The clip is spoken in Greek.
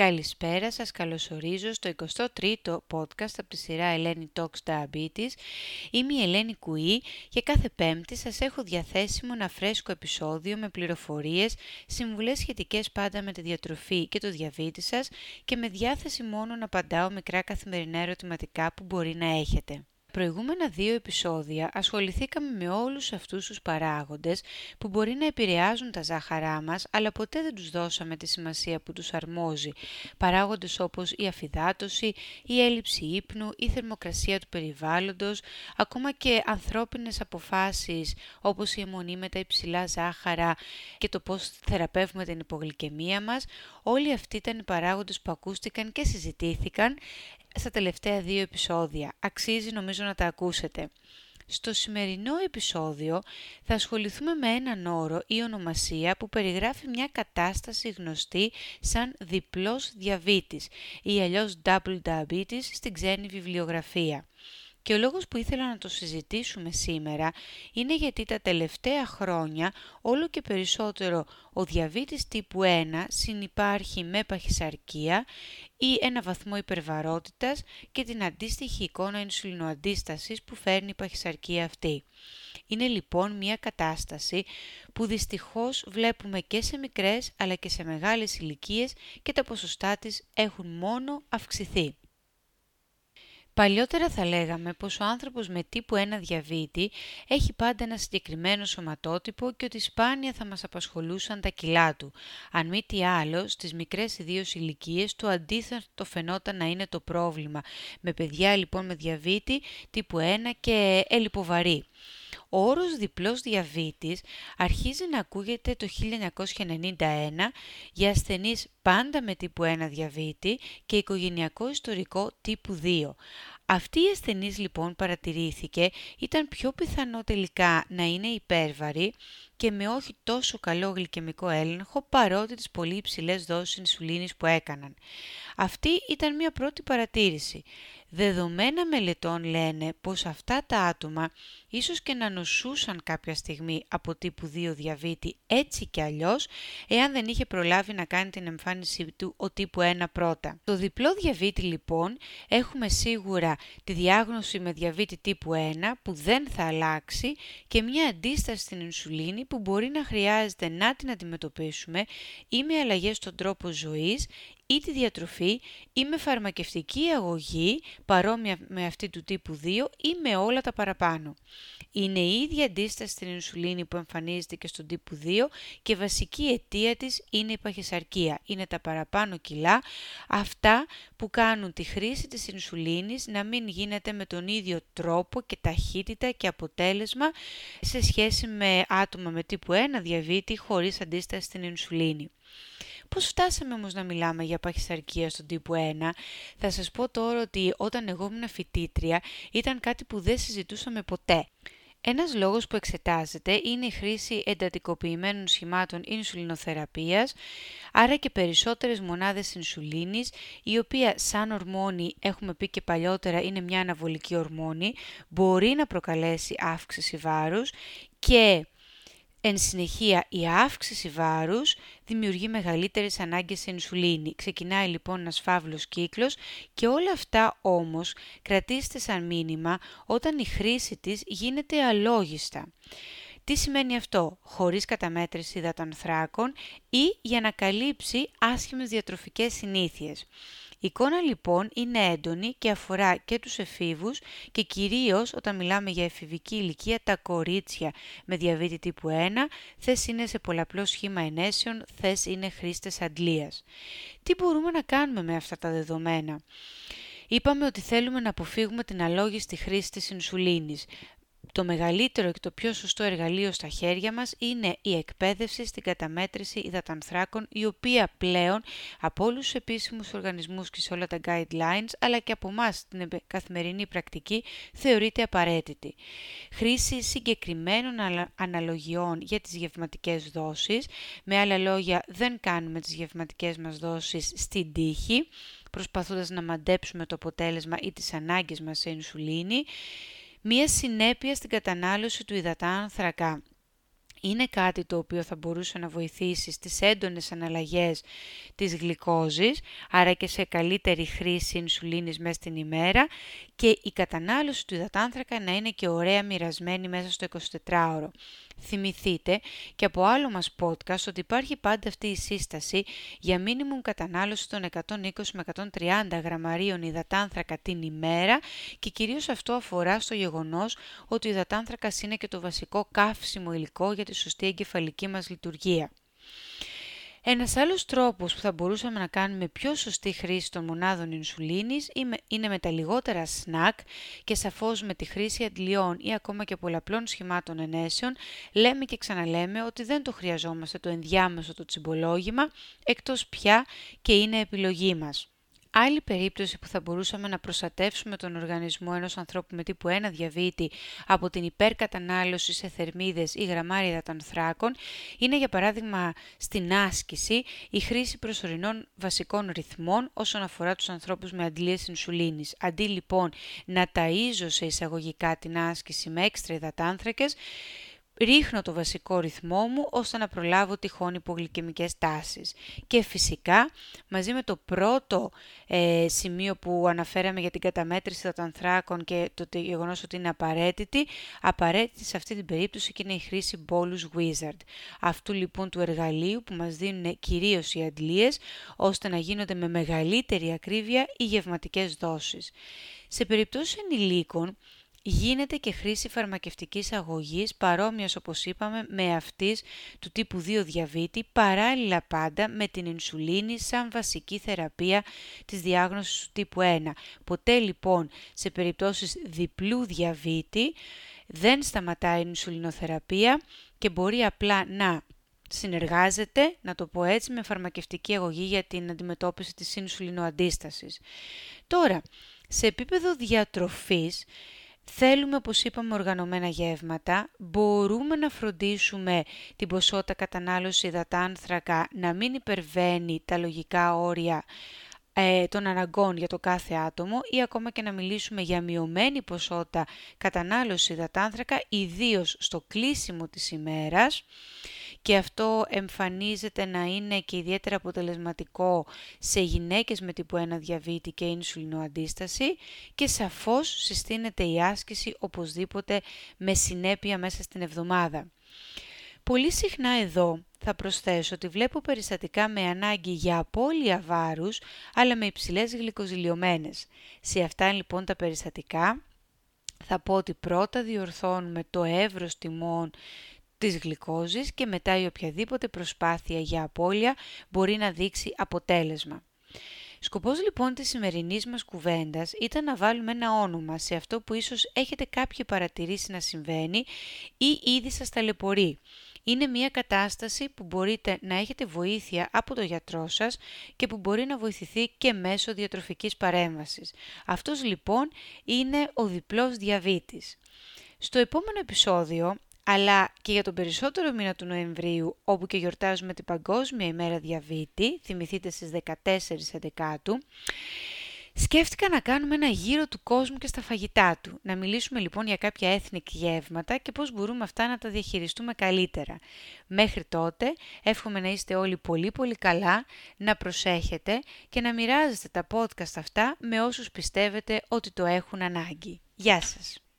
Καλησπέρα σας, καλωσορίζω στο 23ο podcast από τη σειρά Ελένη Talks Diabetes. Είμαι η Ελένη Κουή και κάθε πέμπτη σας έχω διαθέσιμο ένα φρέσκο επεισόδιο με πληροφορίες, συμβουλές σχετικές πάντα με τη διατροφή και το διαβήτη σας και με διάθεση μόνο να απαντάω μικρά καθημερινά ερωτηματικά που μπορεί να έχετε προηγούμενα δύο επεισόδια ασχοληθήκαμε με όλους αυτούς τους παράγοντες που μπορεί να επηρεάζουν τα ζάχαρά μας, αλλά ποτέ δεν τους δώσαμε τη σημασία που τους αρμόζει. Παράγοντες όπως η αφυδάτωση, η έλλειψη ύπνου, η θερμοκρασία του περιβάλλοντος, ακόμα και ανθρώπινες αποφάσεις όπως η αιμονή με τα υψηλά ζάχαρα και το πώς θεραπεύουμε την υπογλυκαιμία μας, όλοι αυτοί ήταν οι παράγοντες που ακούστηκαν και συζητήθηκαν στα τελευταία δύο επεισόδια. Αξίζει νομίζω να τα ακούσετε. Στο σημερινό επεισόδιο θα ασχοληθούμε με έναν όρο ή ονομασία που περιγράφει μια κατάσταση γνωστή σαν διπλός διαβήτης ή αλλιώς double diabetes στην ξένη βιβλιογραφία. Και ο λόγος που ήθελα να το συζητήσουμε σήμερα είναι γιατί τα τελευταία χρόνια όλο και περισσότερο ο διαβήτης τύπου 1 συνυπάρχει με παχυσαρκία ή ένα βαθμό υπερβαρότητας και την αντίστοιχη εικόνα ινσουλινοαντίστασης που φέρνει η παχυσαρκία αυτή. Είναι λοιπόν μια κατάσταση που δυστυχώς βλέπουμε και σε μικρές αλλά και σε μεγάλες ηλικίες και τα ποσοστά της έχουν μόνο αυξηθεί. Παλιότερα θα λέγαμε πως ο άνθρωπος με τύπου 1 διαβήτη έχει πάντα ένα συγκεκριμένο σωματότυπο και ότι σπάνια θα μας απασχολούσαν τα κιλά του. Αν μη τι άλλο, στις μικρές ιδίως ηλικίες το αντίθετο φαινόταν να είναι το πρόβλημα, με παιδιά λοιπόν με διαβήτη τύπου 1 και ελιποβαρή. Ο όρος διπλός διαβήτης αρχίζει να ακούγεται το 1991 για ασθενείς πάντα με τύπου 1 διαβήτη και οικογενειακό ιστορικό τύπου 2. Αυτή η ασθενής λοιπόν παρατηρήθηκε ήταν πιο πιθανό τελικά να είναι υπέρβαρη και με όχι τόσο καλό γλυκαιμικό έλεγχο παρότι τις πολύ υψηλές δόσεις ινσουλίνης που έκαναν. Αυτή ήταν μια πρώτη παρατήρηση. Δεδομένα μελετών λένε πως αυτά τα άτομα ίσως και να νοσούσαν κάποια στιγμή από τύπου 2 διαβήτη έτσι και αλλιώς, εάν δεν είχε προλάβει να κάνει την εμφάνισή του ο τύπου 1 πρώτα. Το διπλό διαβήτη λοιπόν έχουμε σίγουρα τη διάγνωση με διαβήτη τύπου 1 που δεν θα αλλάξει και μια αντίσταση στην ινσουλίνη που μπορεί να χρειάζεται να την αντιμετωπίσουμε ή με αλλαγές στον τρόπο ζωής ή τη διατροφή ή με φαρμακευτική αγωγή παρόμοια με αυτή του τύπου 2 ή με όλα τα παραπάνω. Είναι η ίδια αντίσταση στην ινσουλίνη που εμφανίζεται και στον τύπου 2 και βασική αιτία της είναι η παχυσαρκία. Είναι τα παραπάνω κιλά, αυτά που κάνουν τη χρήση της ινσουλίνης να μην γίνεται με τον ίδιο τρόπο και ταχύτητα και αποτέλεσμα σε σχέση με άτομα με τύπου 1 διαβήτη χωρίς αντίσταση στην ινσουλίνη. Πώς φτάσαμε όμως να μιλάμε για παχυσαρκία στον τύπου 1. Θα σας πω τώρα ότι όταν εγώ ήμουν φοιτήτρια ήταν κάτι που δεν συζητούσαμε ποτέ. Ένας λόγος που εξετάζεται είναι η χρήση εντατικοποιημένων σχημάτων ινσουλινοθεραπείας, άρα και περισσότερες μονάδες ινσουλίνης, η οποία σαν ορμόνη, έχουμε πει και παλιότερα, είναι μια αναβολική ορμόνη, μπορεί να προκαλέσει αύξηση βάρους και Εν συνεχεία, η αύξηση βάρους δημιουργεί μεγαλύτερες ανάγκες σε ινσουλίνη. Ξεκινάει λοιπόν ένας φαύλος κύκλος και όλα αυτά όμως κρατήστε σαν μήνυμα όταν η χρήση της γίνεται αλόγιστα. Τι σημαίνει αυτό, χωρίς καταμέτρηση υδατανθράκων ή για να καλύψει άσχημες διατροφικές συνήθειες. Η εικόνα λοιπόν είναι έντονη και αφορά και τους εφήβους και κυρίως όταν μιλάμε για εφηβική ηλικία τα κορίτσια με διαβήτη τύπου 1, θες είναι σε πολλαπλό σχήμα ενέσεων, θες είναι χρήστες αντλίας. Τι μπορούμε να κάνουμε με αυτά τα δεδομένα; Είπαμε ότι θέλουμε να αποφύγουμε την αλόγιστη χρήση της ινσουλίνης το μεγαλύτερο και το πιο σωστό εργαλείο στα χέρια μας είναι η εκπαίδευση στην καταμέτρηση υδατανθράκων, η οποία πλέον από όλους τους επίσημους οργανισμούς και σε όλα τα guidelines, αλλά και από εμάς στην καθημερινή πρακτική, θεωρείται απαραίτητη. Χρήση συγκεκριμένων αναλογιών για τις γευματικές δόσεις, με άλλα λόγια δεν κάνουμε τις γευματικές μας δόσεις στην τύχη, προσπαθώντας να μαντέψουμε το αποτέλεσμα ή τις ανάγκες μας σε ινσουλίνη, μία συνέπεια στην κατανάλωση του υδατάνθρακα είναι κάτι το οποίο θα μπορούσε να βοηθήσει στις έντονες αναλλαγές της γλυκόζης, άρα και σε καλύτερη χρήση ινσουλίνης μέσα στην ημέρα και η κατανάλωση του υδατάνθρακα να είναι και ωραία μοιρασμένη μέσα στο 24ωρο. Θυμηθείτε και από άλλο μας podcast ότι υπάρχει πάντα αυτή η σύσταση για μίνιμουμ κατανάλωση των 120 με 130 γραμμαρίων υδατάνθρακα την ημέρα και κυρίως αυτό αφορά στο γεγονός ότι ο υδατάνθρακας είναι και το βασικό καύσιμο υλικό για τη σωστή εγκεφαλική μας λειτουργία. Ένας άλλος τρόπος που θα μπορούσαμε να κάνουμε πιο σωστή χρήση των μονάδων ινσουλίνης είναι με τα λιγότερα σνακ και σαφώς με τη χρήση αντλειών ή ακόμα και πολλαπλών σχημάτων ενέσεων λέμε και ξαναλέμε ότι δεν το χρειαζόμαστε το ενδιάμεσο το τσιμπολόγημα εκτός πια και είναι επιλογή μας. Άλλη περίπτωση που θα μπορούσαμε να προστατεύσουμε τον οργανισμό ενός ανθρώπου με τύπου 1 διαβήτη από την υπερκατανάλωση σε θερμίδες ή γραμμάρια υδατανθράκων είναι για παράδειγμα στην άσκηση η χρήση προσωρινών βασικών ρυθμών όσον αφορά τους ανθρώπους με αντλίες ινσουλίνης. Αντί λοιπόν να ταΐζω σε εισαγωγικά την άσκηση με έξτρα υδατάνθρακες, ρίχνω το βασικό ρυθμό μου ώστε να προλάβω τυχόν υπογλυκαιμικές τάσεις. Και φυσικά, μαζί με το πρώτο ε, σημείο που αναφέραμε για την καταμέτρηση των ανθράκων και το γεγονός ότι είναι απαραίτητη, απαραίτητη σε αυτή την περίπτωση και είναι η χρήση Bolus Wizard. Αυτού λοιπόν του εργαλείου που μας δίνουν κυρίως οι αντλίες, ώστε να γίνονται με μεγαλύτερη ακρίβεια οι γευματικές δόσεις. Σε περιπτώσεις ενηλίκων, Γίνεται και χρήση φαρμακευτικής αγωγής παρόμοιας όπως είπαμε με αυτής του τύπου 2 διαβήτη παράλληλα πάντα με την ινσουλίνη σαν βασική θεραπεία της διάγνωσης του τύπου 1. Ποτέ λοιπόν σε περιπτώσεις διπλού διαβήτη δεν σταματάει η ινσουλινοθεραπεία και μπορεί απλά να συνεργάζεται, να το πω έτσι, με φαρμακευτική αγωγή για την αντιμετώπιση της ινσουλινοαντίστασης. Τώρα, σε επίπεδο διατροφής, Θέλουμε, όπως είπαμε, οργανωμένα γεύματα. Μπορούμε να φροντίσουμε την ποσότητα κατανάλωσης υδατάνθρακα να μην υπερβαίνει τα λογικά όρια ε, των αναγκών για το κάθε άτομο ή ακόμα και να μιλήσουμε για μειωμένη ποσότητα κατανάλωσης υδατάνθρακα, ιδίως στο κλείσιμο της ημέρας και αυτό εμφανίζεται να είναι και ιδιαίτερα αποτελεσματικό σε γυναίκες με τύπου 1 διαβήτη και αντίσταση και σαφώς συστήνεται η άσκηση οπωσδήποτε με συνέπεια μέσα στην εβδομάδα. Πολύ συχνά εδώ θα προσθέσω ότι βλέπω περιστατικά με ανάγκη για απώλεια βάρους, αλλά με υψηλές γλυκοζηλιωμένες. Σε αυτά λοιπόν τα περιστατικά θα πω ότι πρώτα διορθώνουμε το εύρος τιμών της γλυκόζης και μετά η οποιαδήποτε προσπάθεια για απώλεια μπορεί να δείξει αποτέλεσμα. Σκοπός λοιπόν της σημερινής μας κουβέντας ήταν να βάλουμε ένα όνομα σε αυτό που ίσως έχετε κάποιοι παρατηρήσει να συμβαίνει ή ήδη σας ταλαιπωρεί. Είναι μια κατάσταση που μπορείτε να έχετε βοήθεια από το γιατρό σας και που μπορεί να βοηθηθεί και μέσω διατροφικής παρέμβασης. Αυτός λοιπόν είναι ο διπλός διαβήτης. Στο επόμενο επεισόδιο αλλά και για τον περισσότερο μήνα του Νοεμβρίου, όπου και γιορτάζουμε την Παγκόσμια ημέρα διαβήτη, θυμηθείτε στις 14 Δεκάτου, Σκέφτηκα να κάνουμε ένα γύρο του κόσμου και στα φαγητά του. Να μιλήσουμε λοιπόν για κάποια έθνη γεύματα και πώς μπορούμε αυτά να τα διαχειριστούμε καλύτερα. Μέχρι τότε εύχομαι να είστε όλοι πολύ πολύ καλά, να προσέχετε και να μοιράζεστε τα podcast αυτά με όσους πιστεύετε ότι το έχουν ανάγκη. Γεια σας!